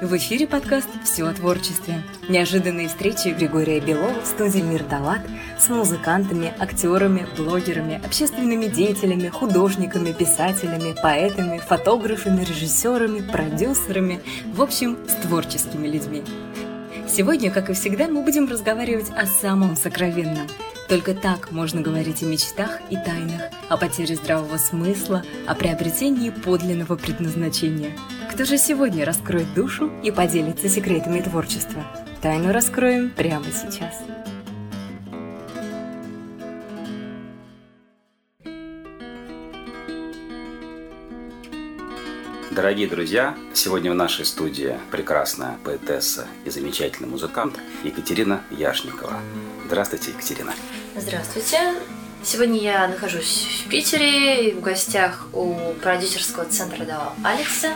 В эфире подкаст «Все о творчестве». Неожиданные встречи Григория Белова в студии «Мир Далат» с музыкантами, актерами, блогерами, общественными деятелями, художниками, писателями, поэтами, фотографами, режиссерами, продюсерами, в общем, с творческими людьми. Сегодня, как и всегда, мы будем разговаривать о самом сокровенном. Только так можно говорить о мечтах и тайнах, о потере здравого смысла, о приобретении подлинного предназначения – кто же сегодня раскроет душу и поделится секретами творчества? Тайну раскроем прямо сейчас. Дорогие друзья, сегодня в нашей студии прекрасная поэтесса и замечательный музыкант Екатерина Яшникова. Здравствуйте, Екатерина. Здравствуйте. Сегодня я нахожусь в Питере в гостях у продюсерского центра Дава Алекса.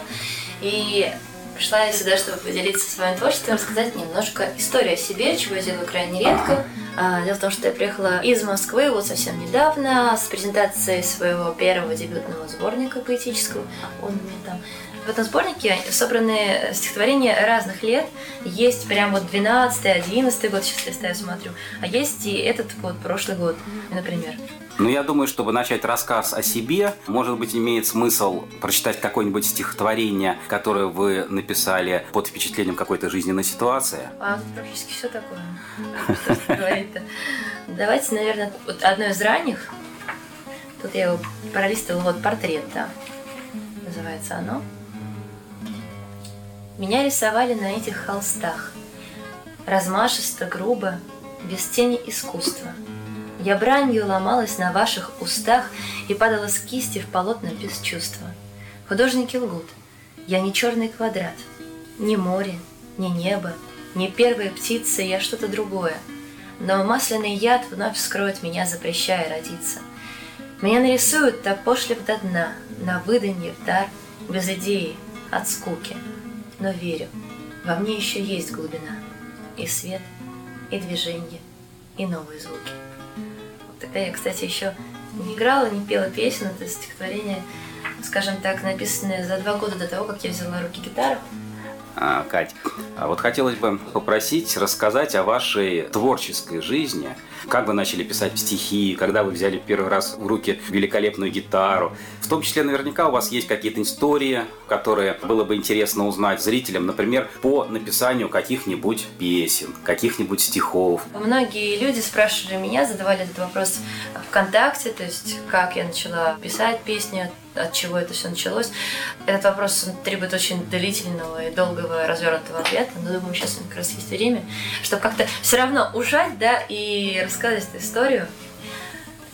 И пришла я сюда, чтобы поделиться своим творчеством, рассказать немножко историю о себе, чего я делаю крайне редко. А, дело в том, что я приехала из Москвы вот совсем недавно с презентацией своего первого дебютного сборника поэтического. Он у меня там в этом сборнике собраны стихотворения разных лет. Есть прям вот 12 11 год, сейчас я смотрю. А есть и этот вот прошлый год, например. Ну, я думаю, чтобы начать рассказ о себе, может быть, имеет смысл прочитать какое-нибудь стихотворение, которое вы написали под впечатлением какой-то жизненной ситуации. А практически все такое. Что говорить-то? Давайте, наверное, вот одно из ранних. Тут я его пролистывала, вот портрет, да. Называется оно. Меня рисовали на этих холстах. Размашисто, грубо, без тени искусства. Я бранью ломалась на ваших устах и падала с кисти в полотна без чувства. Художники лгут. Я не черный квадрат, не море, не небо, не первая птица, я что-то другое. Но масляный яд вновь вскроет меня, запрещая родиться. Меня нарисуют топошлив до дна, на выданье в дар, без идеи, от скуки. Но верю, во мне еще есть глубина, и свет, и движение, и новые звуки. Тогда я, кстати, еще не играла, не пела песен. Это стихотворение, скажем так, написанное за два года до того, как я взяла руки гитару. А, Кать, а вот хотелось бы попросить рассказать о вашей творческой жизни. Как вы начали писать стихи, когда вы взяли первый раз в руки великолепную гитару. В том числе, наверняка, у вас есть какие-то истории, которые было бы интересно узнать зрителям, например, по написанию каких-нибудь песен, каких-нибудь стихов. Многие люди спрашивали меня, задавали этот вопрос ВКонтакте, то есть как я начала писать песни, от чего это все началось. Этот вопрос требует очень длительного и долгого развернутого ответа, но думаю, сейчас как раз есть время, чтобы как-то все равно ужать, да, и рассказать эту историю.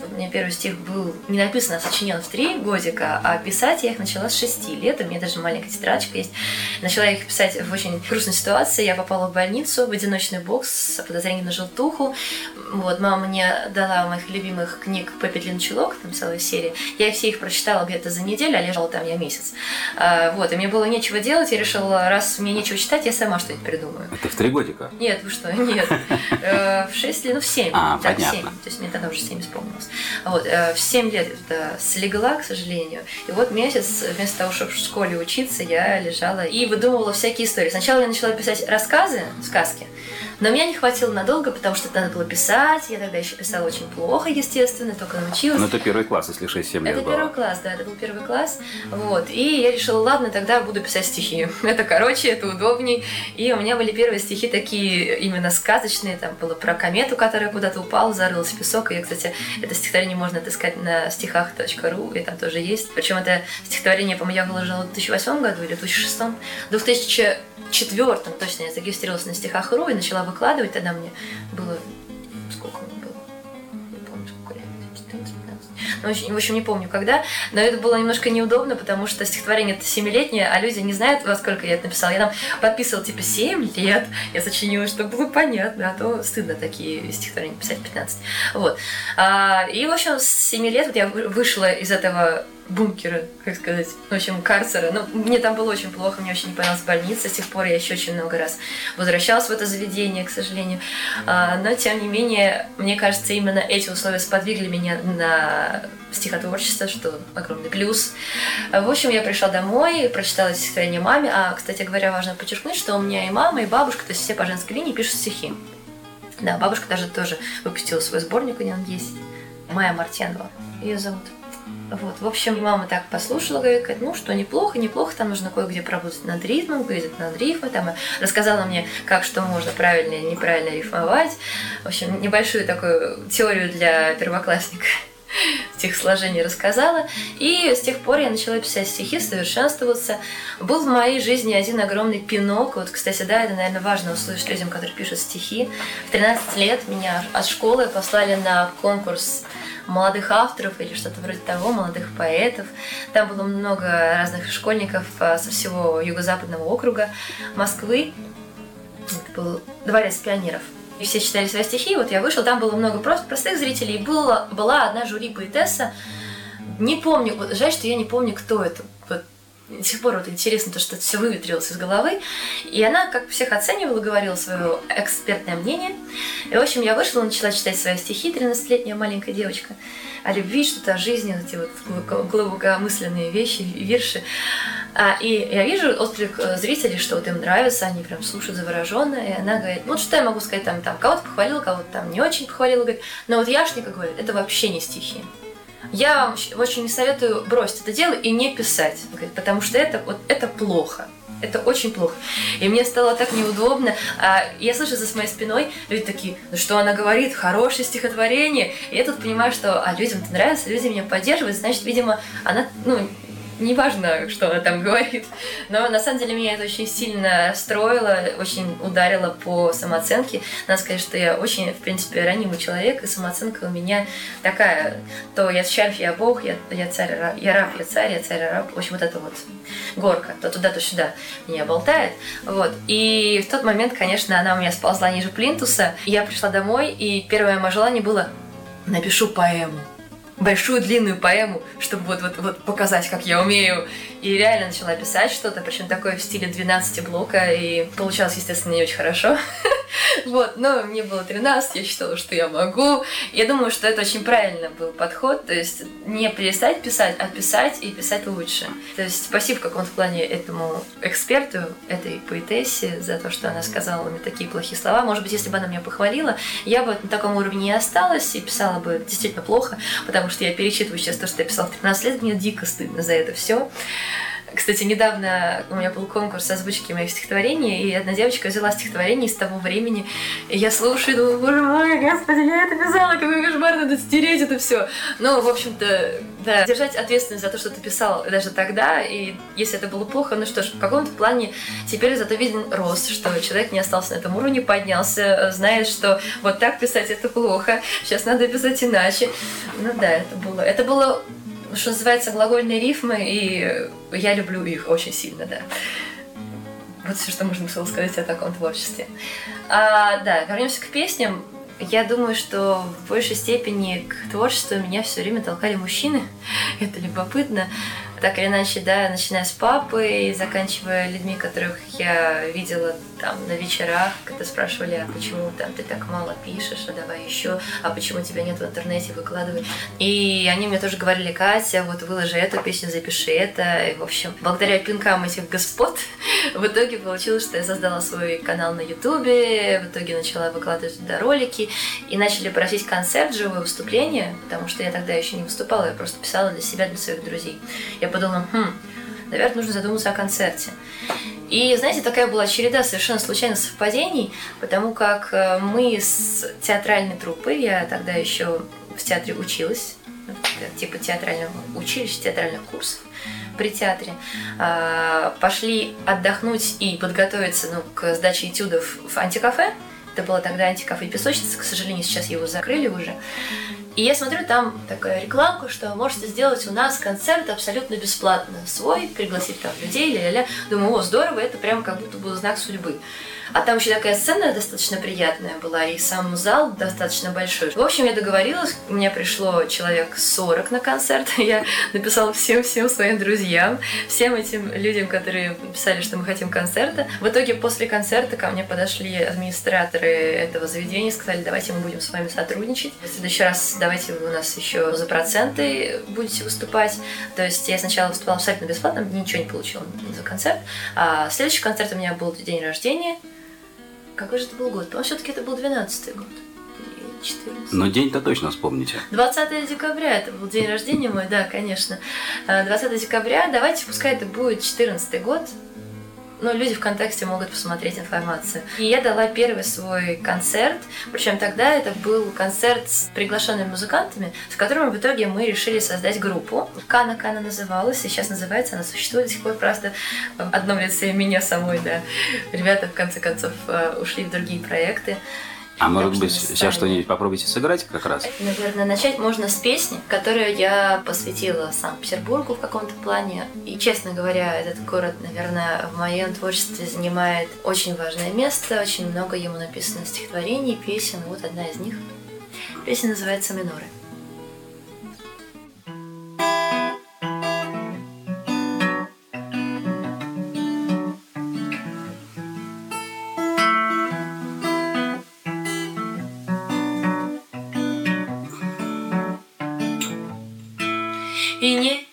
У меня первый стих был не написан, а сочинен в три годика, а писать я их начала с шести лет. У меня даже маленькая тетрадочка есть. Начала их писать в очень грустной ситуации. Я попала в больницу, в одиночный бокс с подозрением на желтуху. Вот, мама мне дала моих любимых книг «Пеппи Длинный чулок», там целая серия. Я все их прочитала где-то за неделю, а лежала там я месяц. А, вот, и мне было нечего делать, я решила, раз мне нечего читать, я сама что-нибудь придумаю. Это в три годика? Нет, вы что, нет. Э, в шесть лет, ну в семь. А, понятно. То есть мне тогда уже семь исполнилось. Вот, э, в 7 лет это слегла, к сожалению. И вот месяц, вместо того, чтобы в школе учиться, я лежала и выдумывала всякие истории. Сначала я начала писать рассказы, сказки, но меня не хватило надолго, потому что надо было писать. Я тогда еще писала очень плохо, естественно, только научилась. Ну, это первый класс, если 6-7 лет Это было. первый класс, да, это был первый класс. Вот. И я решила, ладно, тогда буду писать стихи. Это короче, это удобней. И у меня были первые стихи такие именно сказочные. Там было про комету, которая куда-то упала, зарылась в песок. И, я, кстати, это стихотворение можно отыскать на стихах.ру, и там тоже есть. Причем это стихотворение, по-моему, я выложила в 2008 году или в 2006. В 2004 точно я зарегистрировалась на стихах.ру и начала выкладывать. Тогда мне было... Ну, в общем, не помню, когда. Но это было немножко неудобно, потому что стихотворение это 7-летнее, а люди не знают, во сколько я это написала. Я там подписывала, типа, 7 лет. Я сочинила, чтобы было понятно, а то стыдно такие стихотворения писать 15. Вот. А, и, в общем, с 7 лет вот я вышла из этого бункера, как сказать, в общем, карцера. Ну, мне там было очень плохо, мне очень не понравилась больница, с тех пор я еще очень много раз возвращалась в это заведение, к сожалению. А, но, тем не менее, мне кажется, именно эти условия сподвигли меня на стихотворчество, что огромный плюс. В общем, я пришла домой, прочитала стихотворение маме. А, кстати говоря, важно подчеркнуть, что у меня и мама, и бабушка, то есть все по женской линии пишут стихи. Да, бабушка даже тоже выпустила свой сборник, у нее есть. Майя Мартенова ее зовут. Вот. В общем, мама так послушала, говорит, ну что, неплохо, неплохо, там нужно кое-где поработать над ритмом, говорит, над рифмой, там рассказала мне, как что можно правильно и неправильно рифмовать. В общем, небольшую такую теорию для первоклассника стихосложений рассказала. И с тех пор я начала писать стихи, совершенствоваться. Был в моей жизни один огромный пинок. Вот, кстати, да, это, наверное, важно услышать людям, которые пишут стихи. В 13 лет меня от школы послали на конкурс молодых авторов или что-то вроде того, молодых поэтов. Там было много разных школьников а, со всего юго-западного округа Москвы. Это был дворец пионеров. И все читали свои стихи. Вот я вышел, там было много просто простых зрителей. И была, была одна жюри-поэтесса. Не помню, жаль, что я не помню, кто это. До сих пор вот интересно, то, что это все выветрилось из головы. И она, как всех оценивала, говорила свое экспертное мнение. И, в общем, я вышла, начала читать свои стихи, 13-летняя маленькая девочка, о любви, что-то о жизни, эти вот глубокомысленные вещи, вирши. А, и я вижу отклик э, зрителей, что вот им нравится, они прям слушают завороженно, и она говорит, вот что я могу сказать, там, там кого-то похвалила, кого-то там не очень похвалила, говорит, но вот Яшника говорит, это вообще не стихи. Я вам очень не советую бросить это дело и не писать, потому что это, вот, это плохо. Это очень плохо. И мне стало так неудобно. А я слышу за своей спиной, люди такие, ну что она говорит, хорошее стихотворение. И я тут понимаю, что а людям это нравится, люди меня поддерживают, значит, видимо, она, ну, неважно, что она там говорит. Но на самом деле меня это очень сильно расстроило, очень ударило по самооценке. Надо сказать, что я очень, в принципе, ранимый человек, и самооценка у меня такая, то я червь, я бог, я, я царь, я раб, я царь, я царь, я раб. В общем, вот это вот горка, то туда, то сюда меня болтает. Вот. И в тот момент, конечно, она у меня сползла ниже плинтуса. Я пришла домой, и первое мое желание было напишу поэму большую длинную поэму, чтобы вот, вот, вот показать, как я умею. И реально начала писать что-то, причем такое в стиле 12 блока, и получалось, естественно, не очень хорошо. Вот, но мне было 13, я считала, что я могу. Я думаю, что это очень правильно был подход, то есть не перестать писать, а писать и писать лучше. То есть спасибо в каком-то плане этому эксперту, этой поэтессе, за то, что она сказала мне такие плохие слова. Может быть, если бы она меня похвалила, я бы на таком уровне не осталась и писала бы действительно плохо, потому что я перечитываю сейчас то, что я писала в 13 лет, мне дико стыдно за это все. Кстати, недавно у меня был конкурс озвучки моих стихотворений, и одна девочка взяла стихотворение из того времени, и я слушаю, думаю, боже мой, господи, я это писала, какой кошмар, надо стереть это все. Ну, в общем-то, да, держать ответственность за то, что ты писал даже тогда, и если это было плохо, ну что ж, в каком-то плане теперь зато виден рост, что человек не остался на этом уровне, поднялся, знает, что вот так писать это плохо, сейчас надо писать иначе. Ну да, это было, это было что называется, глагольные рифмы, и я люблю их очень сильно, да. Вот все, что можно было сказать о таком творчестве. А, да, вернемся к песням. Я думаю, что в большей степени к творчеству меня все время толкали мужчины. Это любопытно так или иначе, да, начиная с папы и заканчивая людьми, которых я видела там на вечерах, когда спрашивали, а почему там ты так мало пишешь, а давай еще, а почему тебя нет в интернете, выкладывай. И они мне тоже говорили, Катя, вот выложи эту песню, запиши это. И, в общем, благодаря пинкам этих господ в итоге получилось, что я создала свой канал на ютубе, в итоге начала выкладывать туда ролики, и начали просить концерт, живое выступление, потому что я тогда еще не выступала, я просто писала для себя, для своих друзей. Я подумала, хм, наверное, нужно задуматься о концерте. И, знаете, такая была череда совершенно случайных совпадений, потому как э, мы с театральной труппой, я тогда еще в театре училась, типа театрального училища, театральных курсов при театре, а, пошли отдохнуть и подготовиться ну, к сдаче этюдов в антикафе. Это было тогда антикафе песочница, к сожалению, сейчас его закрыли уже. И я смотрю, там такая рекламка, что можете сделать у нас концерт абсолютно бесплатно. Свой, пригласить там людей, ля-ля-ля. Думаю, о, здорово, это прям как будто был знак судьбы. А там еще такая сцена достаточно приятная была, и сам зал достаточно большой. В общем, я договорилась, у меня пришло человек 40 на концерт, я написала всем-всем своим друзьям, всем этим людям, которые писали, что мы хотим концерта. В итоге после концерта ко мне подошли администраторы этого заведения, сказали, давайте мы будем с вами сотрудничать. В следующий раз давайте вы у нас еще за проценты будете выступать. То есть я сначала выступала абсолютно бесплатно, ничего не получила за концерт. А следующий концерт у меня был день рождения. Какой же это был год? По-моему, все-таки это был 12 год. 14. Но день-то точно вспомните. 20 декабря, это был день рождения мой, да, конечно. 20 декабря, давайте, пускай это будет 14 год, но люди ВКонтакте могут посмотреть информацию. И я дала первый свой концерт, причем тогда это был концерт с приглашенными музыкантами, с которыми в итоге мы решили создать группу. Кана Кана называлась, и сейчас называется, она существует до сих пор, просто в одном лице меня самой, да. Ребята, в конце концов, э, ушли в другие проекты. А может быть, сейчас что-нибудь попробуйте сыграть как раз? Наверное, начать можно с песни, которую я посвятила Санкт-Петербургу в каком-то плане. И, честно говоря, этот город, наверное, в моем творчестве занимает очень важное место. Очень много ему написано стихотворений, песен. Вот одна из них. Песня называется «Миноры».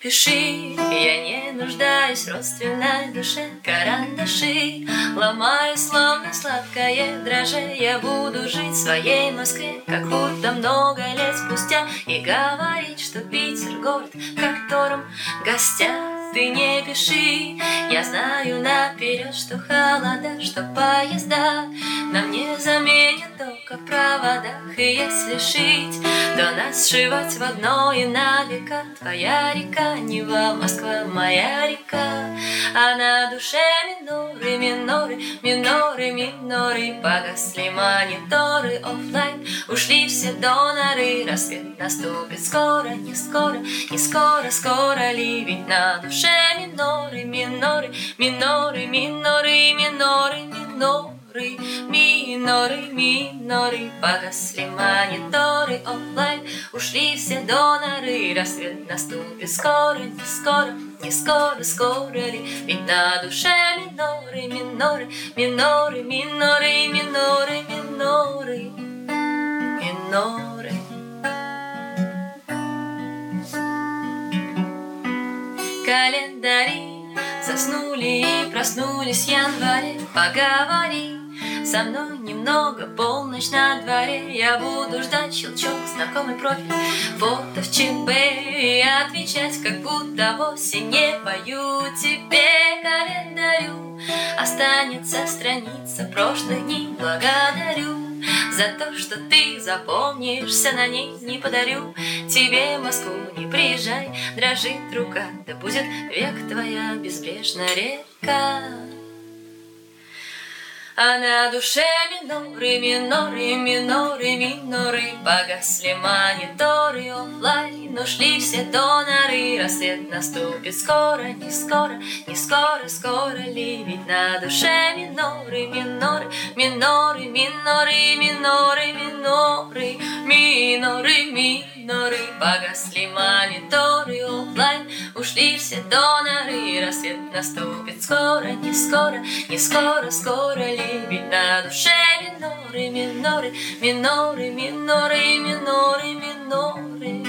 Пиши, я не нуждаюсь в родственной душе. Карандаши ломаю, словно сладкое дроже Я буду жить в своей Москве, как будто много лет спустя. И говорить, что Питер город, в котором гостят ты не пиши. Я знаю наперед, что холода, что поезда. Нам не заменят только в проводах И если шить, то нас сшивать в одно и на века. Твоя река, Нева, Москва, моя река. А на душе миноры, миноры, миноры, миноры. Погасли мониторы офлайн Ушли все доноры. Рассвет наступит скоро, не скоро, не скоро, скоро ли? Ведь на душе же миноры, миноры, миноры, миноры, миноры, миноры, миноры, миноры. Погасли мониторы онлайн, ушли все доноры. Рассвет наступит скоро, не скоро, не скоро, скоро ли? Ведь на душе миноры, миноры, миноры, миноры, миноры, миноры, миноры. Календари. Заснули и проснулись в январе. Поговори со мной немного, полночь на дворе. Я буду ждать щелчок, знакомый профиль. Фото в ЧБ и отвечать, как будто вовсе не пою. Тебе календарю Останется страница. Прошлых дней, благодарю за то, что ты запомнишься на ней Не подарю. Тебе Москву, не приезжай Дрожит рука, да будет век твоя безбрежная река а на душе миноры, миноры, миноры, миноры Погасли мониторы офлайн Ушли все доноры Рассвет наступит скоро, не скоро, не скоро, скоро ли Ведь на душе миноры, миноры, миноры, миноры, миноры, миноры Миноры, миноры Погасли мониторы офлайн Ушли все доноры Рассвет наступит скоро, не скоро, не скоро, скоро ли? Ведь на душе миноры, миноры, миноры, миноры, миноры, миноры.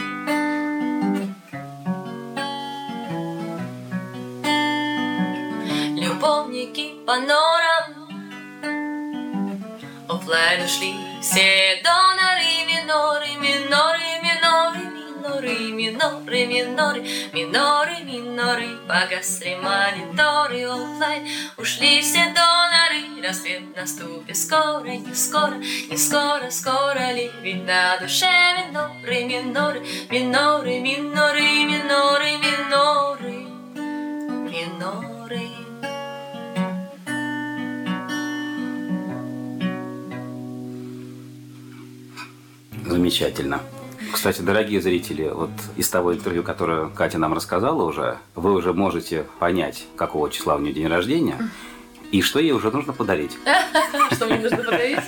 Любовники по норам Оффлайн ушли все доноры, миноры, миноры, миноры, миноры, миноры, миноры, миноры, миноры, погасли мониторы оффлайн, ушли все доноры, рассвет наступит скоро, не скоро, не скоро, скоро ли, ведь на душе миноры, миноры, миноры, миноры, миноры, миноры, миноры. Замечательно. Кстати, дорогие зрители, вот из того интервью, которое Катя нам рассказала уже, вы уже можете понять, какого числа у нее день рождения и что ей уже нужно подарить. Что мне нужно подарить?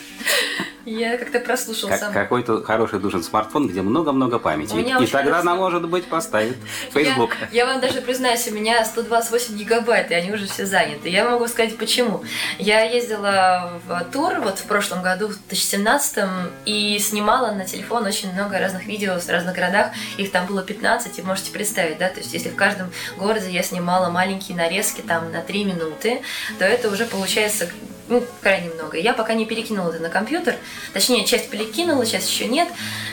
Я как-то прослушал Как- сам. Какой-то хороший нужен смартфон, где много-много памяти. И тогда хорошо. она, может быть, поставит Facebook. Я, я вам даже признаюсь, у меня 128 гигабайт, и они уже все заняты. Я могу сказать, почему. Я ездила в тур вот в прошлом году, в 2017, и снимала на телефон очень много разных видео в разных городах. Их там было 15, и можете представить, да, то есть если в каждом городе я снимала маленькие нарезки там на 3 минуты, то это уже получается ну, крайне много. Я пока не перекинула это на компьютер, точнее, часть перекинула, сейчас еще нет.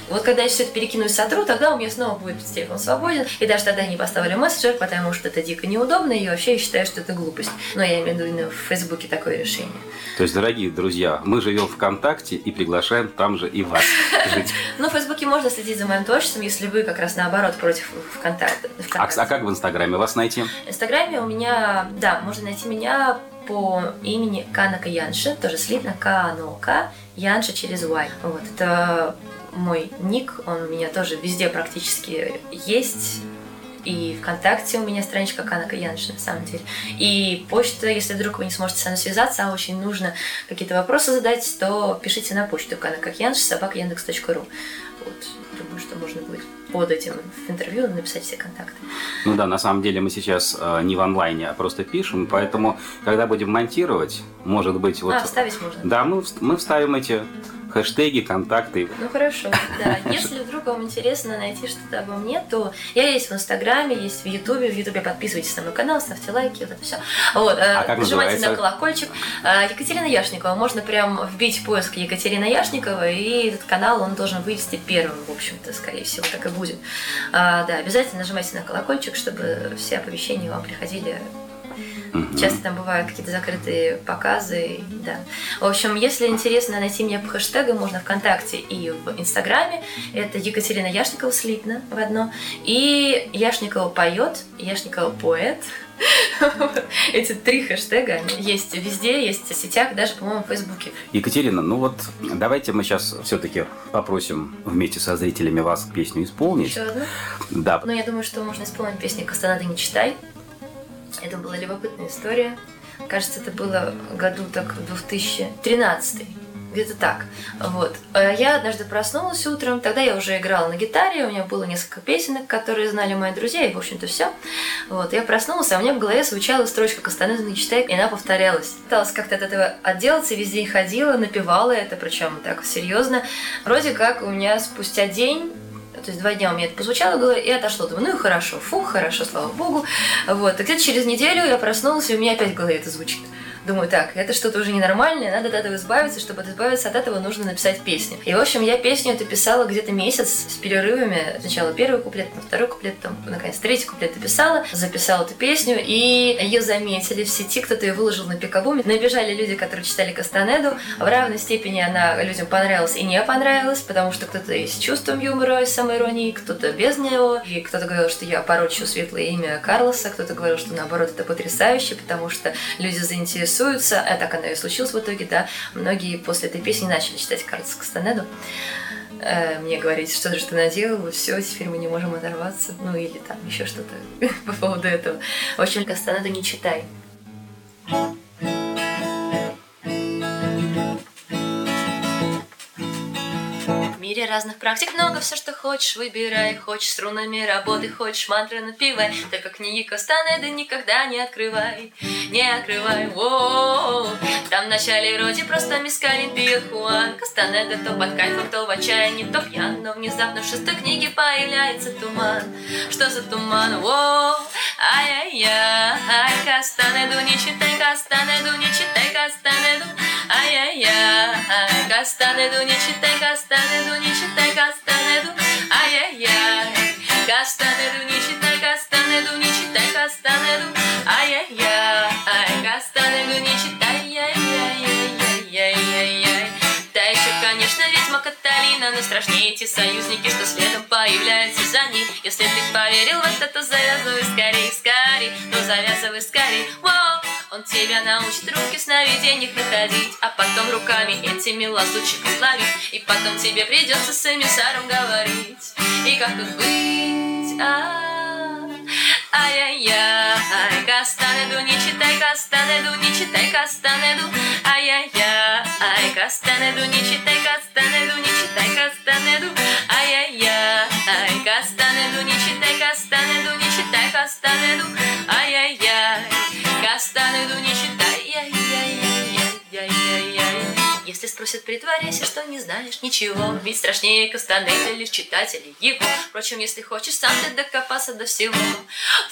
Вот когда я все это перекину и сотру, тогда у меня снова будет телефон свободен. И даже тогда не поставлю мессенджер, потому что это дико неудобно, и вообще я считаю, что это глупость. Но я имею в виду в Фейсбуке такое решение. То есть, дорогие друзья, мы живем ВКонтакте и приглашаем там же и вас жить. Но в Фейсбуке можно следить за моим творчеством, если вы как раз наоборот против ВКонтакта. А, ВКонтакте. а как в Инстаграме вас найти? В Инстаграме у меня, да, можно найти меня по имени Канака Янши, тоже слитно Канока, Янши через Y. Вот, это мой ник, он у меня тоже везде практически есть. И ВКонтакте у меня страничка Канака Янши, на самом деле. И почта, если вдруг вы не сможете со мной связаться, а очень нужно какие-то вопросы задать, то пишите на почту канакакянши собака яндекс.ру. Вот, думаю, что можно будет под этим в интервью написать все контакты. Ну да, на самом деле мы сейчас э, не в онлайне, а просто пишем, поэтому, когда будем монтировать, может быть, вот... А, вставить можно. Да, мы, мы вставим эти хэштеги, контакты. Ну хорошо, да. Если вдруг вам интересно найти что-то обо мне, то я есть в Инстаграме, есть в Ютубе. В Ютубе подписывайтесь на мой канал, ставьте лайки, вот это все. Вот, э, А как нажимайте называется? на колокольчик. Э, Екатерина Яшникова. Можно прям вбить поиск Екатерина Яшникова, и этот канал, он должен вывести первым, в общем-то, скорее всего, так и будет. А, да, обязательно нажимайте на колокольчик, чтобы все оповещения вам приходили Мгм. Часто там бывают какие-то закрытые показы, да. В общем, если интересно найти меня по хэштегам, можно ВКонтакте и в Инстаграме. Это Екатерина Яшникова слитно в одно. И Яшникова поет, Яшникова поэт. Эти три хэштега есть везде, есть в сетях, даже, по-моему, в Фейсбуке. Екатерина, ну вот давайте мы сейчас все-таки попросим вместе со зрителями вас песню исполнить. Еще одну. Да, Но я думаю, что можно исполнить песню «Кастанада не читай». Это была любопытная история. Кажется, это было году так в 2013 где-то так. Вот. А Я однажды проснулась утром, тогда я уже играла на гитаре, у меня было несколько песенок, которые знали мои друзья, и, в общем-то, все. Вот. Я проснулась, а у меня в голове звучала строчка «Кастанеда не читай», и она повторялась. Пыталась как-то от этого отделаться, весь день ходила, напевала это, причем так серьезно. Вроде как у меня спустя день то есть два дня у меня это позвучало в голове и отошло. Думаю, ну и хорошо, фу, хорошо, слава богу. Вот, и где-то через неделю я проснулась, и у меня опять в голове это звучит. Думаю, так, это что-то уже ненормальное, надо от этого избавиться, чтобы избавиться от этого, нужно написать песню. И, в общем, я песню эту писала где-то месяц с перерывами. Сначала первый куплет, потом второй куплет, потом, наконец, третий куплет дописала, записала эту песню, и ее заметили в сети, кто-то ее выложил на пикабуме. Набежали люди, которые читали Кастанеду. В равной степени она людям понравилась и не понравилась, потому что кто-то с чувством юмора, и с самоиронией, кто-то без него. И кто-то говорил, что я порочу светлое имя Карлоса, кто-то говорил, что наоборот это потрясающе, потому что люди заинтересуются, а так оно и случилось в итоге, да. Многие после этой песни начали читать Карлоса Кастанеду. Э, Мне говорить, что же ты наделала, все, теперь мы не можем оторваться. Ну или там еще что-то по поводу этого. В общем, Кастанеду не читай. В мире разных практик много, все, что хочешь, выбирай. Хочешь струнами работай, хочешь мантры напивай. Только книги Кастанеды никогда не открывай. Не открывай, воу. Там в начале вроде просто мискалин пьет Хуан. Кастанеда то под кайфом, то в отчаянии, то пьян. Но внезапно в шестой книге появляется туман. Что за туман, воу. Ай-яй-яй, Кастанеду не читай, Кастанеду не читай, Кастанеду. Ай-яй-яй, Кастанеду не читай, Кастанеду не читай, Кастанеду. Ай-яй-яй, Кастанеду не читай, Кастанеду не читай, Кастанеду. Ай-яй-яй, Кастанеду не читай, яй-яй-яй-яй-яй-яй. Да еще, конечно, ведьма Каталина, но страшнее эти союзники, что следом появляются за ней. Если ты поверил в это, то завязывай скорей, скорей, ну завязывай скорей. Воу, он тебя научит руки в сновидениях находить, а потом руками этими лазутчиков ловить, и потом тебе придется с эмиссаром говорить. И как тут быть? А, Ай-яй-яй, кастанеду, не читай кастанеду, не читай кастанеду, ай-яй-яй, кастанеду, не читай кастанеду, не читай кастанеду, ай-яй-яй, кастанеду, не читай кастанеду, не читай кастанеду, ай-яй-яй, кастанеду, не читай, яй-яй-яй-яй-яй. Если спросят, притворяйся, что не знаешь ничего. Ведь страшнее Кастанеда лишь читатели его. Впрочем, если хочешь сам ты докопаться до всего.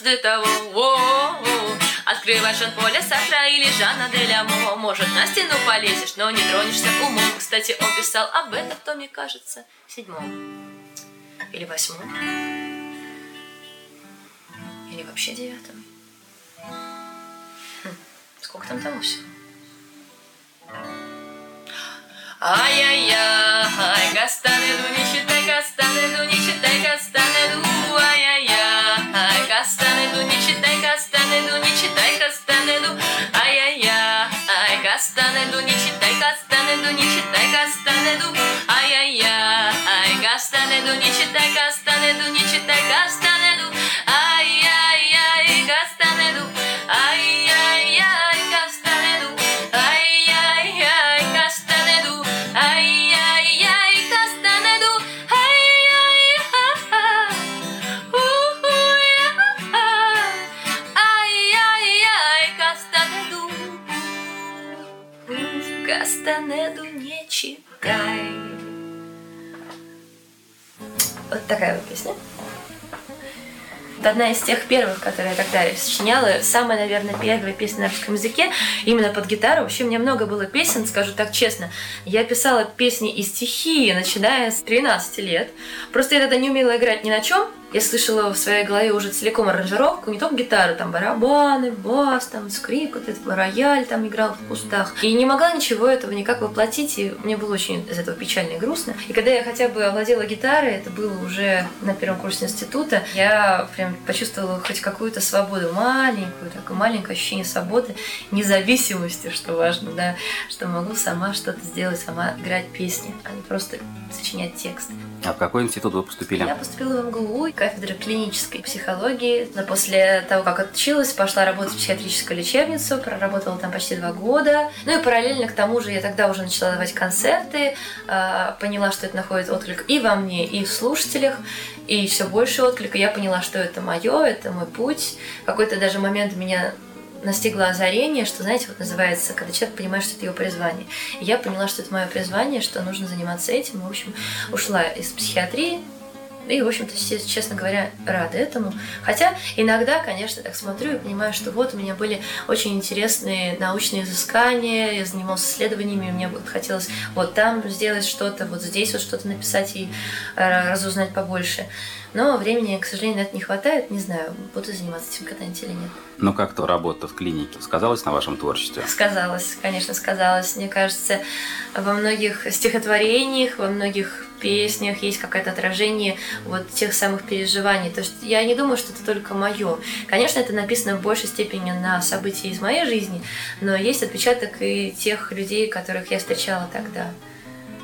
До того, о -о -о. Открывай Жан-Поля Сартра или Жанна де Лямо Может, на стену полезешь, но не тронешься умом. Кстати, он писал об этом в томе, кажется, седьмом. Или восьмом. Или вообще девятом Сколько там того всего? Ай-яй-яй, Кастанеду, не читай Кастанеду, не читай Кастанеду, ай-яй-яй, Кастанеду, не читай Кастанеду, не читай Кастанеду, ай-яй-яй, Кастанеду, не читай Кастанеду, не читай Кастанеду, ай-яй-яй, Кастанеду, не читай Кастанеду, не читай Кастанеду, Вот такая вот песня. Это одна из тех первых, которые я тогда сочиняла. Самая, наверное, первая песня на русском языке. Именно под гитару. Вообще, у меня много было песен, скажу так честно. Я писала песни и стихи, начиная с 13 лет. Просто я тогда не умела играть ни на чем. Я слышала в своей голове уже целиком аранжировку, не только гитару, там барабаны, бас, там скрип, вот этот рояль там играл в кустах. И не могла ничего этого никак воплотить, и мне было очень из этого печально и грустно. И когда я хотя бы овладела гитарой, это было уже на первом курсе института, я прям почувствовала хоть какую-то свободу, маленькую, такое маленькое ощущение свободы, независимости, что важно, да, что могу сама что-то сделать, сама играть песни, а не просто сочинять текст. А в какой институт вы поступили? Я поступила в МГУ, кафедра клинической психологии. Но после того, как отучилась, пошла работать в психиатрическую лечебницу, проработала там почти два года. Ну и параллельно к тому же я тогда уже начала давать концерты, а, поняла, что это находит отклик и во мне, и в слушателях, и все больше отклика. Я поняла, что это мое, это мой путь. В какой-то даже момент меня настигло озарение, что, знаете, вот называется, когда человек понимает, что это его призвание. И я поняла, что это мое призвание, что нужно заниматься этим. И, в общем, ушла из психиатрии, и, в общем-то, честно говоря, рада этому. Хотя иногда, конечно, так смотрю и понимаю, что вот у меня были очень интересные научные изыскания, я занималась исследованиями, мне вот хотелось вот там сделать что-то, вот здесь вот что-то написать и э, разузнать побольше. Но времени, к сожалению, на это не хватает. Не знаю, буду заниматься этим когда-нибудь или нет. Ну как то работа в клинике сказалась на вашем творчестве? Сказалось, конечно, сказалось. Мне кажется, во многих стихотворениях, во многих песнях есть какое-то отражение вот тех самых переживаний. То есть я не думаю, что это только мое. Конечно, это написано в большей степени на события из моей жизни, но есть отпечаток и тех людей, которых я встречала тогда.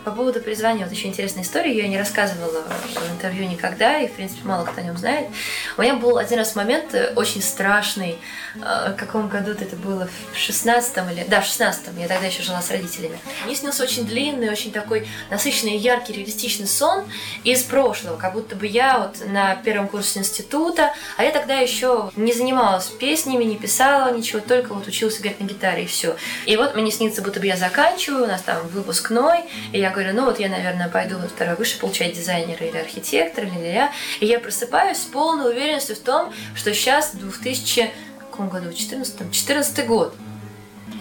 По поводу призвания, вот еще интересная история, я не рассказывала в интервью никогда, и, в принципе, мало кто о нем знает. У меня был один раз момент э, очень страшный, в каком году это было, в шестнадцатом или... Да, в шестнадцатом, я тогда еще жила с родителями. Мне снился очень длинный, очень такой насыщенный, яркий, реалистичный сон из прошлого, как будто бы я вот на первом курсе института, а я тогда еще не занималась песнями, не писала ничего, только вот училась играть на гитаре и все. И вот мне снится, будто бы я заканчиваю, у нас там выпускной, и я говорю, ну вот я, наверное, пойду во второй выше получать дизайнера или архитектора, или я. И я просыпаюсь с полной уверенностью в том, что сейчас 2000 в каком году? 14 14 год.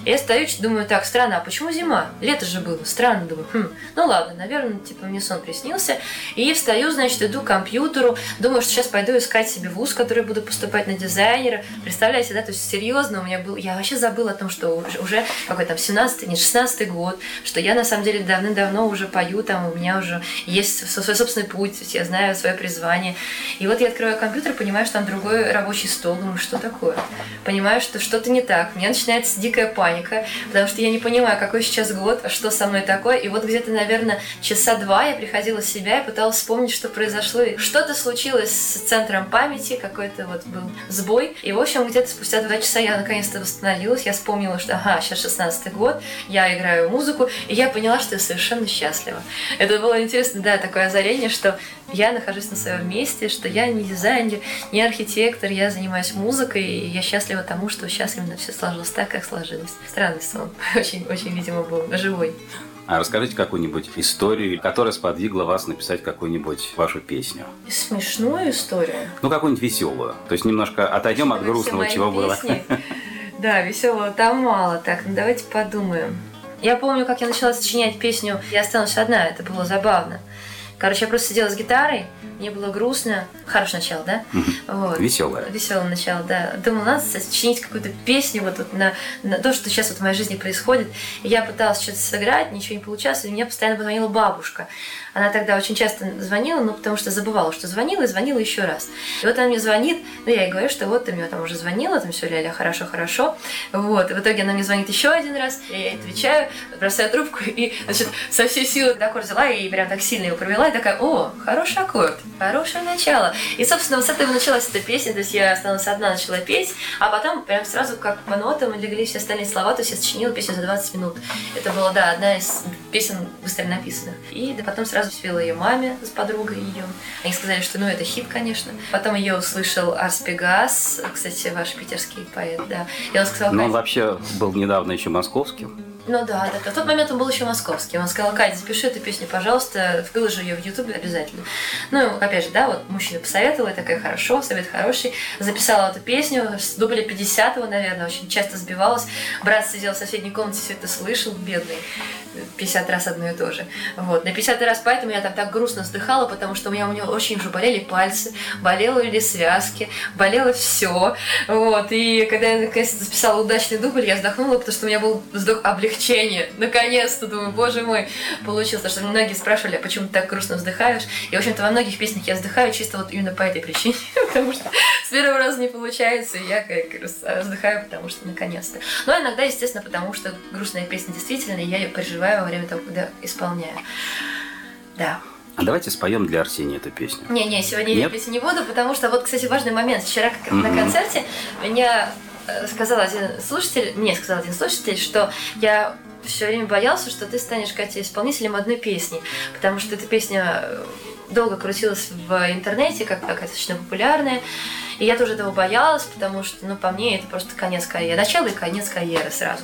Я стою, думаю, так, странно, а почему зима? Лето же было, странно, думаю, хм, ну ладно, наверное, типа мне сон приснился. И встаю, значит, иду к компьютеру, думаю, что сейчас пойду искать себе вуз, который буду поступать на дизайнера. Представляете, да, то есть серьезно у меня был, я вообще забыла о том, что уже, какой там 17 не 16 год, что я на самом деле давным-давно уже пою, там у меня уже есть свой собственный путь, я знаю свое призвание. И вот я открываю компьютер, понимаю, что там другой рабочий стол, думаю, что такое? Понимаю, что что-то не так. У меня начинается дикая паника, потому что я не понимаю, какой сейчас год, что со мной такое. И вот где-то, наверное, часа два я приходила в себя и пыталась вспомнить, что произошло. Что-то случилось с центром памяти, какой-то вот был сбой. И, в общем, где-то спустя два часа я наконец-то восстановилась. Я вспомнила, что, ага, сейчас 16 год, я играю музыку, и я поняла, что я совершенно счастлива. Это было интересно, да, такое озарение, что я нахожусь на своем месте, что я не дизайнер, не архитектор, я занимаюсь музыкой, и я счастлива тому, что сейчас именно все сложилось так, как сложилось. Странный сон. Очень, очень, видимо, был живой. А расскажите какую-нибудь историю, которая сподвигла вас написать какую-нибудь вашу песню. Смешную историю? Ну, какую-нибудь веселую. То есть немножко отойдем от грустного, чего было. Да, веселого там мало. Так, ну давайте подумаем. Я помню, как я начала сочинять песню «Я останусь одна», это было забавно. Короче, я просто сидела с гитарой, мне было грустно. Хорошее начало, да? Вот. Веселое. Веселое начало, да. Думала, надо сочинить какую-то песню вот, вот на, на то, что сейчас вот в моей жизни происходит. Я пыталась что-то сыграть, ничего не получалось, и мне постоянно позвонила бабушка. Она тогда очень часто звонила, ну, потому что забывала, что звонила, и звонила еще раз. И вот она мне звонит, ну, я ей говорю, что вот ты мне там уже звонила, там все, Ляля, хорошо, хорошо. Вот, и в итоге она мне звонит еще один раз, я ей отвечаю, бросаю трубку, и, значит, со всей силы аккорд взяла и прям так сильно его провела, и такая, о, хороший аккорд, хорошее начало. И, собственно, с этого началась эта песня, то есть я осталась одна, начала петь, а потом прям сразу как по нотам легли все остальные слова, то есть я сочинила песню за 20 минут. Это была, да, одна из песен быстро написанных. И да, потом сразу спела ее маме с подругой ее. Они сказали, что ну это хит, конечно. Потом ее услышал Арс Пегас, кстати, ваш питерский поэт, да. И он сказал, ну он вообще был недавно еще московским. Ну да, да. В тот момент он был еще московский. Он сказал, Катя, запиши эту песню, пожалуйста, выложи ее в Ютубе обязательно. Ну, опять же, да, вот мужчина посоветовал, я такая, хорошо, совет хороший. Записала эту песню, с дубля 50-го, наверное, очень часто сбивалась. Брат сидел в соседней комнате, все это слышал, бедный. 50 раз одно и то же. Вот. На 50 раз поэтому я там так грустно вздыхала, потому что у меня, у меня очень уже болели пальцы, болели связки, болело все. Вот. И когда я наконец записала удачный дубль, я вздохнула, потому что у меня был вздох облегчения. Наконец-то, думаю, боже мой, получилось. Потому что многие спрашивали, а почему ты так грустно вздыхаешь? И, в общем-то, во многих песнях я вздыхаю чисто вот именно по этой причине, потому что с первого раза не получается, и я как раз вздыхаю, потому что наконец-то. Но иногда, естественно, потому что грустная песня действительно, я ее переживаю во время того, когда исполняю. Да. А давайте споем для Арсения эту песню. Не-не, сегодня Нет? я песню не буду, потому что вот, кстати, важный момент. Вчера как mm-hmm. на концерте меня сказал один слушатель, мне сказал один слушатель, что я все время боялся, что ты станешь, Катя, исполнителем одной песни, потому что эта песня долго крутилась в интернете, как такая достаточно популярная. И я тоже этого боялась, потому что, ну, по мне, это просто конец карьеры. Начало и конец карьеры сразу.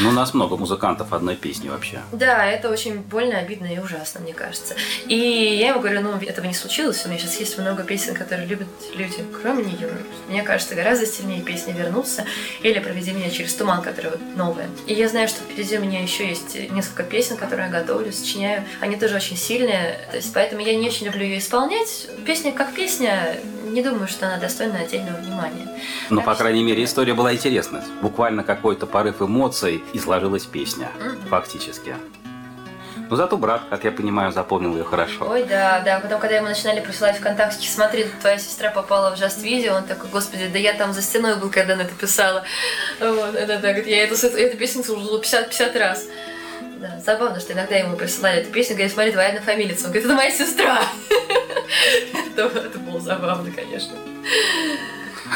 Ну, у нас много музыкантов одной песни вообще. Да, это очень больно, обидно и ужасно, мне кажется. И я ему говорю, ну, этого не случилось. У меня сейчас есть много песен, которые любят люди, кроме нее. Мне кажется, гораздо сильнее песни «Вернуться» или «Проведи меня через туман», которая вот новая. И я знаю, что впереди у меня еще есть несколько песен, которые я готовлю, сочиняю. Они тоже очень сильные, то есть поэтому я не очень люблю ее исполнять. Песня как песня, не думаю, что она достойна отдельного внимания. Но, так по крайней мере, история была интересна. Буквально какой-то порыв эмоций и сложилась песня, mm-hmm. фактически. Но зато брат, как я понимаю, запомнил ее хорошо. Ой, да, да. Потом, когда ему начинали присылать ВКонтакте, смотри, твоя сестра попала в Just Video, он такой, господи, да я там за стеной был, когда она это писала. Вот, это так, я эту, эту песню слушала 50, 50 раз. Да, забавно, что иногда ему присылали эту песню, говорят, смотри, твоя однофамилица. Он говорит, это моя сестра. Это было забавно, конечно.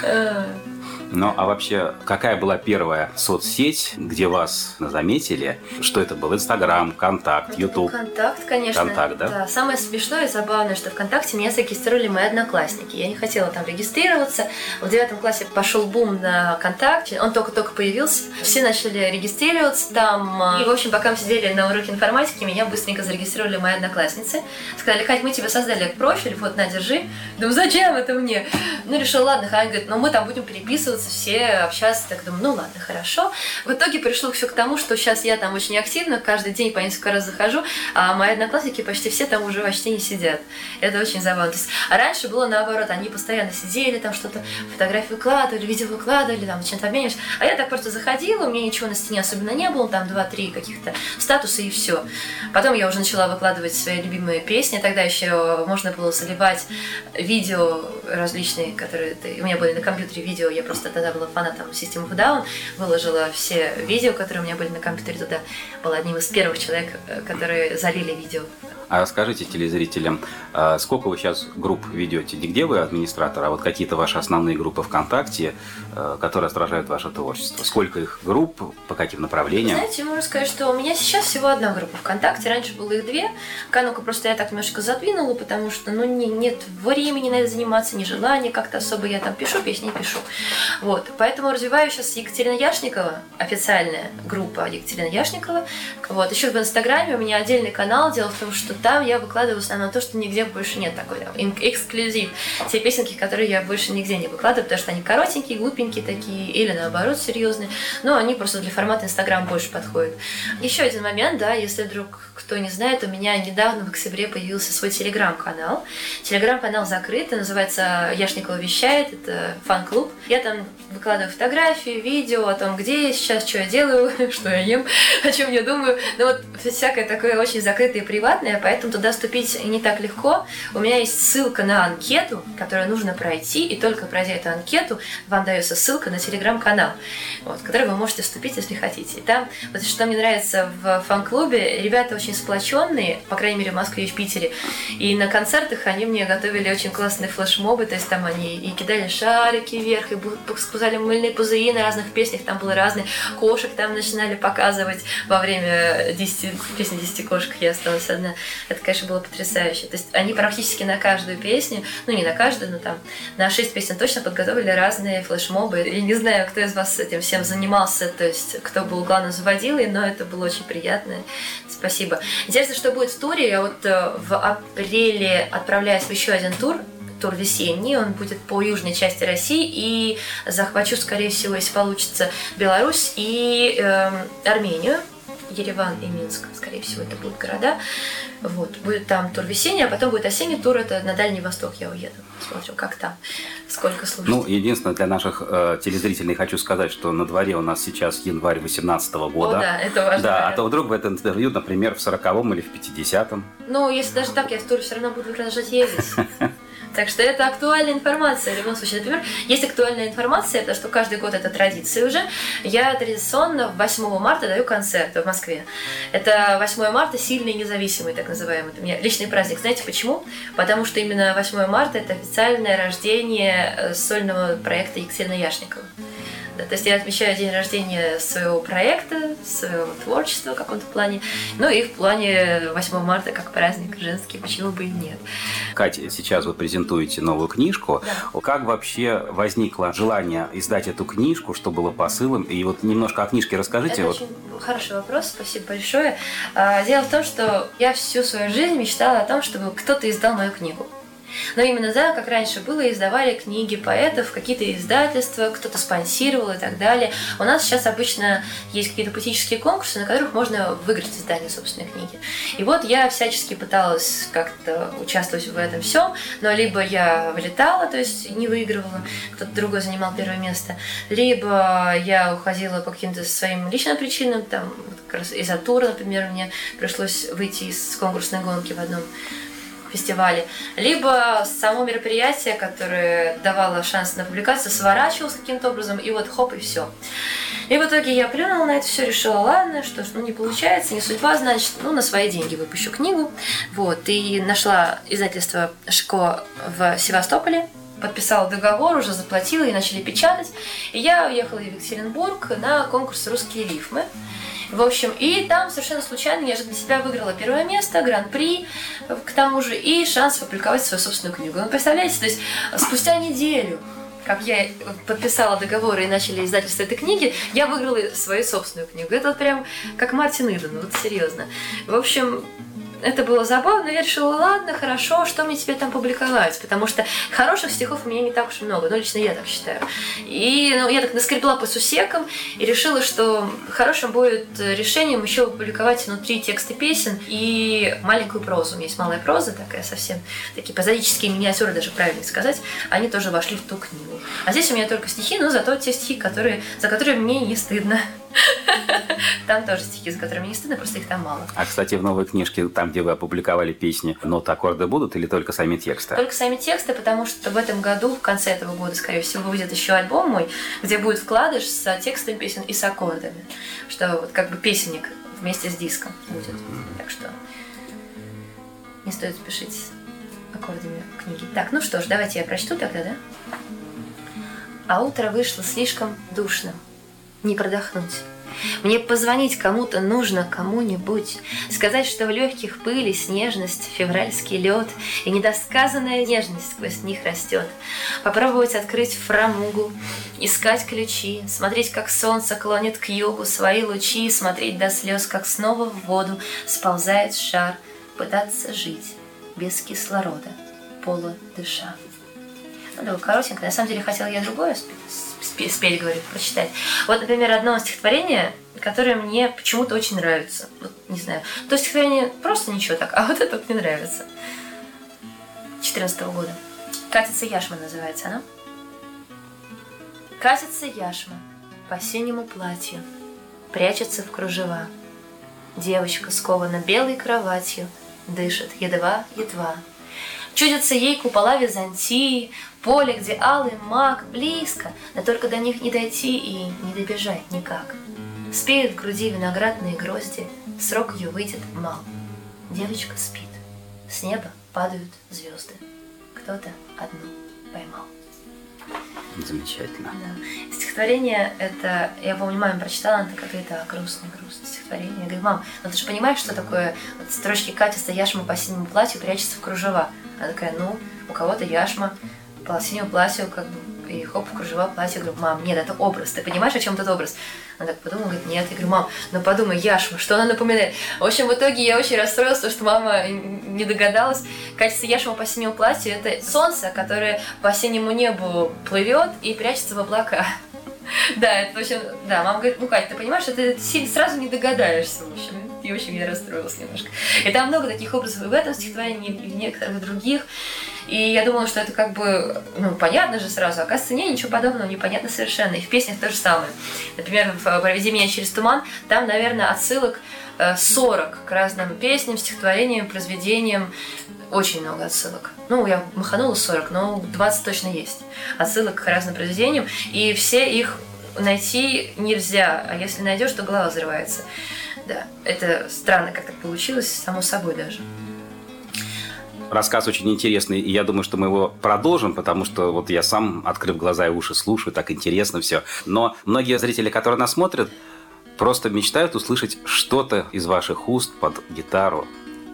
嗯。Ну, а вообще, какая была первая соцсеть, где вас заметили? Что это был? Инстаграм, Контакт, Ютуб? Контакт, конечно. Контакт, да? Да. Самое смешное и забавное, что ВКонтакте меня зарегистрировали мои одноклассники. Я не хотела там регистрироваться. В девятом классе пошел бум на ВКонтакте. Он только-только появился. Все начали регистрироваться там. И, в общем, пока мы сидели на уроке информатики, меня быстренько зарегистрировали мои одноклассницы. Сказали, Кать, мы тебе создали профиль, вот, на, держи. Думаю, зачем это мне? Ну, решил, ладно, Ханя говорит, ну, мы там будем переписываться переписываться, все общаться. Так думаю, ну ладно, хорошо. В итоге пришло все к тому, что сейчас я там очень активно, каждый день по несколько раз захожу, а мои одноклассники почти все там уже почти не сидят. Это очень забавно. То есть, а раньше было наоборот, они постоянно сидели, там что-то, фотографии выкладывали, видео выкладывали, там чем-то обменивались. А я так просто заходила, у меня ничего на стене особенно не было, там два-три каких-то статуса и все. Потом я уже начала выкладывать свои любимые песни, тогда еще можно было заливать видео различные, которые у меня были на компьютере видео, я просто тогда была фанатом System of Down, выложила все видео, которые у меня были на компьютере. Туда, была одним из первых человек, э, которые залили видео а расскажите телезрителям, а сколько вы сейчас групп ведете? Не где вы администратор, а вот какие-то ваши основные группы ВКонтакте, э, которые отражают ваше творчество? Сколько их групп, по каким направлениям? Знаете, можно сказать, что у меня сейчас всего одна группа ВКонтакте. Раньше было их две. Канука просто я так немножко задвинула, потому что ну, не, нет времени на это заниматься, ни желания как-то особо. Я там пишу песни, пишу. Вот. Поэтому развиваю сейчас Екатерина Яшникова, официальная группа Екатерина Яшникова. Вот. Еще в Инстаграме у меня отдельный канал. Дело в том, что там я выкладываю в основном то, что нигде больше нет такой там, эксклюзив. Те песенки, которые я больше нигде не выкладываю, потому что они коротенькие, глупенькие такие, или наоборот серьезные. Но они просто для формата Инстаграм больше подходят. Еще один момент, да, если вдруг кто не знает, у меня недавно в октябре появился свой телеграм-канал. Телеграм-канал закрыт, называется Яшникова вещает, это фан-клуб. Я там выкладываю фотографии, видео о том, где я сейчас, что я делаю, что я ем, о чем я думаю. Ну вот всякое такое очень закрытое и приватное, поэтому туда вступить не так легко. У меня есть ссылка на анкету, которую нужно пройти, и только пройдя эту анкету, вам дается ссылка на телеграм-канал, вот, в который вы можете вступить, если хотите. И там, вот что мне нравится в фан-клубе, ребята очень сплоченные, по крайней мере в Москве и в Питере, и на концертах они мне готовили очень классные флешмобы, то есть там они и кидали шарики вверх, и сказали мыльные пузыри на разных песнях, там было разные, кошек там начинали показывать во время 10, песни 10 кошек, я осталась одна. Это, конечно, было потрясающе. То есть они практически на каждую песню, ну не на каждую, но там на 6 песен точно подготовили разные флешмобы. Я не знаю, кто из вас этим всем занимался, то есть кто был главным заводилой, но это было очень приятно. Спасибо. Интересно, что будет в туре. Я вот э, в апреле отправляюсь в еще один тур тур весенний, он будет по южной части России, и захвачу, скорее всего, если получится, Беларусь и э, Армению. Ереван и Минск, скорее всего, это будут города. Вот. Будет там тур весенний, а потом будет осенний тур, это на Дальний Восток я уеду. Смотрю, как там, сколько слушать. Ну, единственное, для наших э, телезрителей хочу сказать, что на дворе у нас сейчас январь 2018 года. О, да, это важно. Да, а то вдруг в этом интервью, например, в 40-м или в 50-м. Ну, если даже так, я в тур все равно буду продолжать ездить. Так что это актуальная информация в любом случае. Например, есть актуальная информация, потому что каждый год это традиция уже. Я традиционно 8 марта даю концерт в Москве. Это 8 марта сильный независимый, так называемый. Это у меня личный праздник. Знаете почему? Потому что именно 8 марта это официальное рождение э, сольного проекта Екатерины Яшникова. Да, то есть я отмечаю день рождения своего проекта, своего творчества в каком-то плане, ну и в плане 8 марта как праздник женский, почему бы и нет. Катя, сейчас вы презентуете новую книжку. Да. Как вообще возникло желание издать эту книжку, что было посылом? И вот немножко о книжке расскажите. Это вот. очень хороший вопрос, спасибо большое. А, дело в том, что я всю свою жизнь мечтала о том, чтобы кто-то издал мою книгу. Но именно да, как раньше было, издавали книги поэтов, какие-то издательства, кто-то спонсировал и так далее. У нас сейчас обычно есть какие-то поэтические конкурсы, на которых можно выиграть издание собственной книги. И вот я всячески пыталась как-то участвовать в этом всем, но либо я вылетала, то есть не выигрывала, кто-то другой занимал первое место, либо я уходила по каким-то своим личным причинам, там, из-за тура, например, мне пришлось выйти из конкурсной гонки в одном фестивале, либо само мероприятие, которое давало шанс на публикацию, сворачивалось каким-то образом, и вот хоп, и все. И в итоге я плюнула на это все, решила, ладно, что ж, ну не получается, не судьба, значит, ну на свои деньги выпущу книгу. Вот, и нашла издательство Шко в Севастополе, подписала договор, уже заплатила, и начали печатать. И я уехала в Екатеринбург на конкурс «Русские рифмы». В общем, и там совершенно случайно я же для себя выиграла первое место, гран-при, к тому же, и шанс опубликовать свою собственную книгу. Ну, представляете, то есть спустя неделю как я подписала договор и начали издательство этой книги, я выиграла свою собственную книгу. Это вот прям как Мартин Иден, вот серьезно. В общем, это было забавно, я решила, ладно, хорошо, что мне тебе там публиковать, потому что хороших стихов у меня не так уж много, ну, лично я так считаю. И ну, я так наскребла по сусекам и решила, что хорошим будет решением еще публиковать внутри тексты песен и маленькую прозу. У меня есть малая проза такая совсем, такие позорические миниатюры, даже правильно сказать, они тоже вошли в ту книгу. А здесь у меня только стихи, но зато те стихи, которые, за которые мне не стыдно. Там тоже стихи, за которыми не стыдно, просто их там мало. А, кстати, в новой книжке, там, где вы опубликовали песни, ноты, аккорды будут или только сами тексты? Только сами тексты, потому что в этом году, в конце этого года, скорее всего, выйдет еще альбом мой, где будет вкладыш с текстами песен и с аккордами. Что вот как бы песенник вместе с диском будет. Так что не стоит спешить с аккордами книги. Так, ну что ж, давайте я прочту тогда, да? А утро вышло слишком душным. Не продохнуть. Мне позвонить кому-то нужно, кому-нибудь. Сказать, что в легких пыли снежность, февральский лед и недосказанная нежность сквозь них растет. Попробовать открыть фрамугу, искать ключи, смотреть, как солнце клонит к югу свои лучи, смотреть до слез, как снова в воду сползает шар, пытаться жить без кислорода, пола дыша. Ну, да, коротенько. На самом деле хотела я другое спеть, спеть, говорю, прочитать. Вот, например, одно стихотворение, которое мне почему-то очень нравится. Вот, не знаю. То стихотворение просто ничего так, а вот это вот мне нравится. 14 -го года. «Катится яшма» называется она. Катится яшма по синему платью, Прячется в кружева. Девочка скована белой кроватью, Дышит едва-едва. Чудятся ей купола Византии, поле, где алый маг близко, но только до них не дойти и не добежать никак. Спеют в груди виноградные грозди, срок ее выйдет мал. Девочка спит, с неба падают звезды. Кто-то одну поймал. Замечательно. Да. Стихотворение это, я помню, маме прочитала, она такая, это грустное, грустное стихотворение. Я говорю, мам, ну ты же понимаешь, что такое вот строчки Катя яшма по синему платью прячется в кружева. Она такая, ну, у кого-то яшма по синему платью, как бы, и хоп, кружева платье. Я говорю, мам, нет, это образ. Ты понимаешь, о чем этот образ? Она так подумала, говорит, нет. Я говорю, мам, ну подумай, Яшма, что она напоминает? В общем, в итоге я очень расстроилась, потому что мама не догадалась. Качество Яшма по синему платью – это солнце, которое по синему небу плывет и прячется в облака. Да, это в общем, да, мама говорит, ну, Катя, ты понимаешь, что ты сразу не догадаешься, в общем. И очень я расстроилась немножко. И там много таких образов и в этом стихотворении, и в некоторых других. И я думала, что это как бы, ну, понятно же сразу. Оказывается, нет, ничего подобного, непонятно совершенно. И в песнях то же самое. Например, в «Проведи меня через туман» там, наверное, отсылок 40 э, к разным песням, стихотворениям, произведениям. Очень много отсылок. Ну, я маханула 40, но 20 точно есть. Отсылок к разным произведениям. И все их найти нельзя, а если найдешь, то голова взрывается. Да, это странно, как так получилось, само собой даже. Рассказ очень интересный, и я думаю, что мы его продолжим, потому что вот я сам, открыв глаза и уши, слушаю, так интересно все. Но многие зрители, которые нас смотрят, просто мечтают услышать что-то из ваших уст под гитару.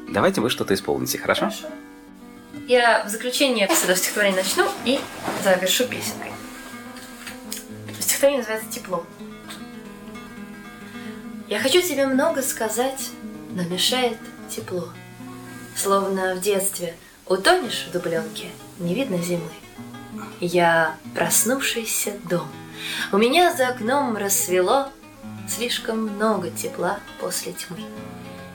Давайте вы что-то исполните, хорошо? Хорошо. Я в заключение этого стихотворения начну и завершу песенкой. Стихотворение называется «Тепло». Я хочу тебе много сказать, но мешает тепло. Словно в детстве утонешь в дубленке, не видно зимы. Я проснувшийся дом. У меня за окном рассвело Слишком много тепла после тьмы.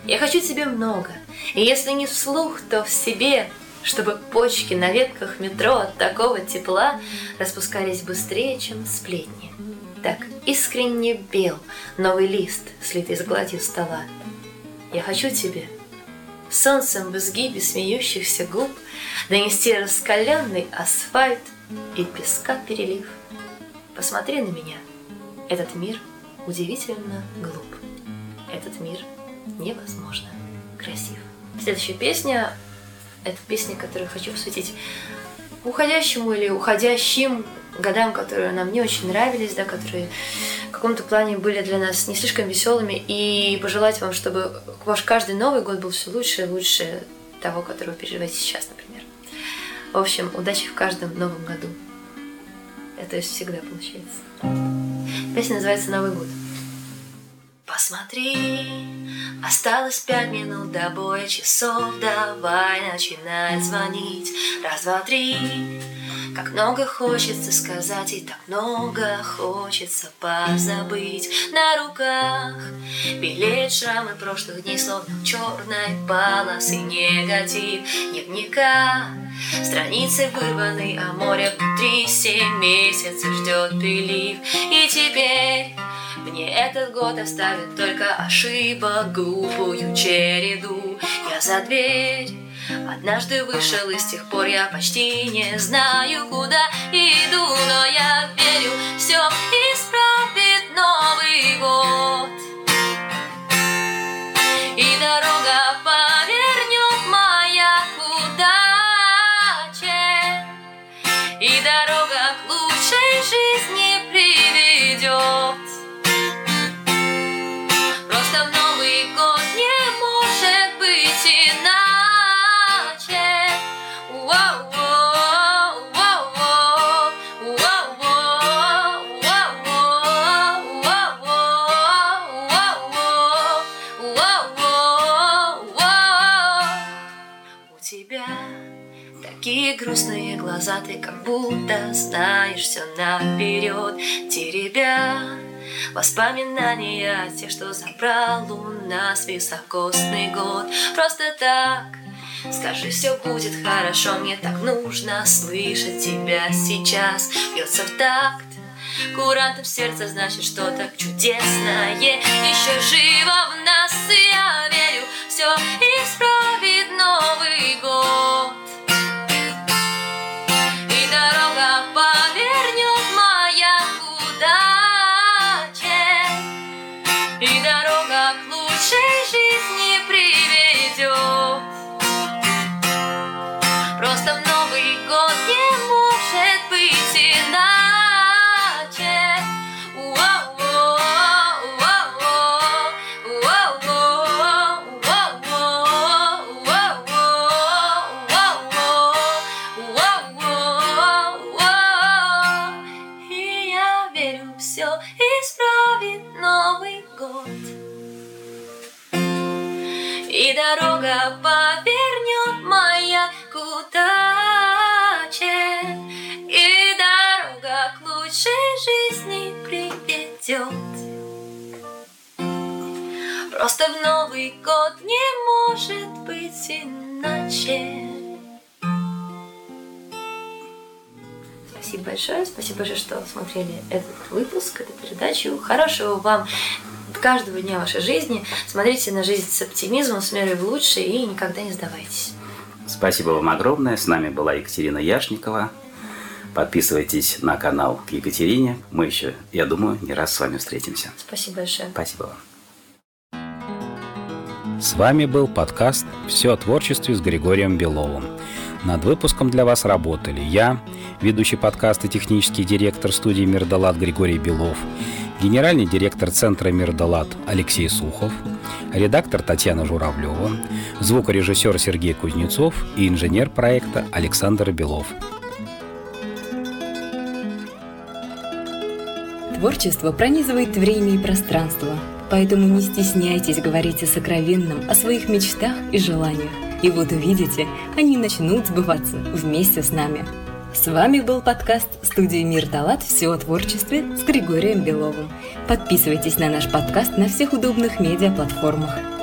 Я хочу тебе много, и если не вслух, то в себе, Чтобы почки на ветках метро от такого тепла Распускались быстрее, чем сплетни. Так искренне бел новый лист, слитый с гладью стола. Я хочу тебе солнцем в изгибе смеющихся губ Донести раскаленный асфальт и песка перелив. Посмотри на меня, этот мир удивительно глуп. Этот мир невозможно красив. Следующая песня – это песня, которую хочу посвятить уходящему или уходящим годам, которые нам не очень нравились, да, которые в каком-то плане были для нас не слишком веселыми, и пожелать вам, чтобы ваш каждый Новый год был все лучше и лучше того, который вы переживаете сейчас, например. В общем, удачи в каждом новом году. Это всегда получается. Песня называется «Новый год». Посмотри, осталось пять минут до боя часов, давай начинать звонить. Раз, два, три, как много хочется сказать и так много хочется позабыть. На руках белеют шрамы прошлых дней Словно черной полосы негатив. Дневника Страницы вырваны, а море внутри Семь месяцев ждет прилив. И теперь мне этот год оставит только ошибок глупую череду. Я за дверь Однажды вышел, и с тех пор я почти не знаю, куда иду, но я верю, все исправит Новый год. Глаза, ты как будто знаешь все наперед, теребя Воспоминания о тех, что забрал у нас високосный год. Просто так Скажи, все будет хорошо, мне так нужно слышать тебя сейчас. Бьется в такт Курантом сердце значит что-то чудесное. Еще живо в нас, и я верю Все исправит Новый год лучшей жизни приведет Просто в Новый год не может быть иначе Спасибо большое, спасибо большое, что смотрели этот выпуск, эту передачу. Хорошего вам каждого дня вашей жизни. Смотрите на жизнь с оптимизмом, с мерой в лучшее и никогда не сдавайтесь. Спасибо вам огромное. С нами была Екатерина Яшникова. Подписывайтесь на канал к Екатерине. Мы еще, я думаю, не раз с вами встретимся. Спасибо большое. Спасибо вам. С вами был подкаст «Все о творчестве» с Григорием Беловым. Над выпуском для вас работали я, ведущий подкаста технический директор студии «Мирдалат» Григорий Белов, генеральный директор Центра «Мирдалат» Алексей Сухов, редактор Татьяна Журавлева, звукорежиссер Сергей Кузнецов и инженер проекта Александр Белов. Творчество пронизывает время и пространство, поэтому не стесняйтесь говорить о сокровенном, о своих мечтах и желаниях. И вот увидите, они начнут сбываться вместе с нами. С вами был подкаст студии «Мир Талат. Все о творчестве» с Григорием Беловым. Подписывайтесь на наш подкаст на всех удобных медиаплатформах.